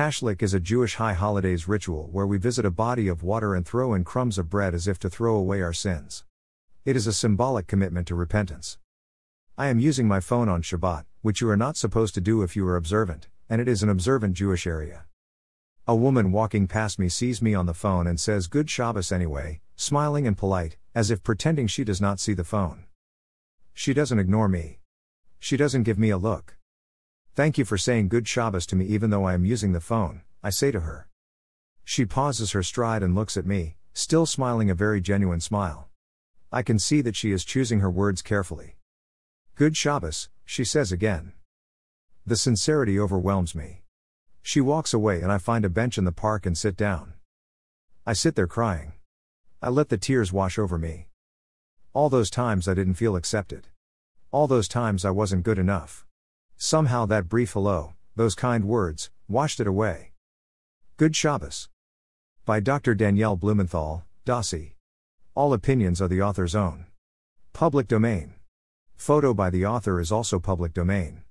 Tashlich is a Jewish high holidays ritual where we visit a body of water and throw in crumbs of bread as if to throw away our sins. It is a symbolic commitment to repentance. I am using my phone on Shabbat, which you are not supposed to do if you are observant, and it is an observant Jewish area. A woman walking past me sees me on the phone and says Good Shabbos anyway, smiling and polite, as if pretending she does not see the phone. She doesn't ignore me. She doesn't give me a look. Thank you for saying Good Shabbos to me even though I am using the phone, I say to her. She pauses her stride and looks at me, still smiling a very genuine smile. I can see that she is choosing her words carefully. Good Shabbos, she says again. The sincerity overwhelms me. She walks away and I find a bench in the park and sit down. I sit there crying. I let the tears wash over me. All those times I didn't feel accepted. All those times I wasn't good enough. Somehow that brief hello, those kind words, washed it away. Good Shabbos. By Dr. Dannielle Blumenthal, Dossi. All opinions are the author's own. Public domain. Photo by the author is also public domain.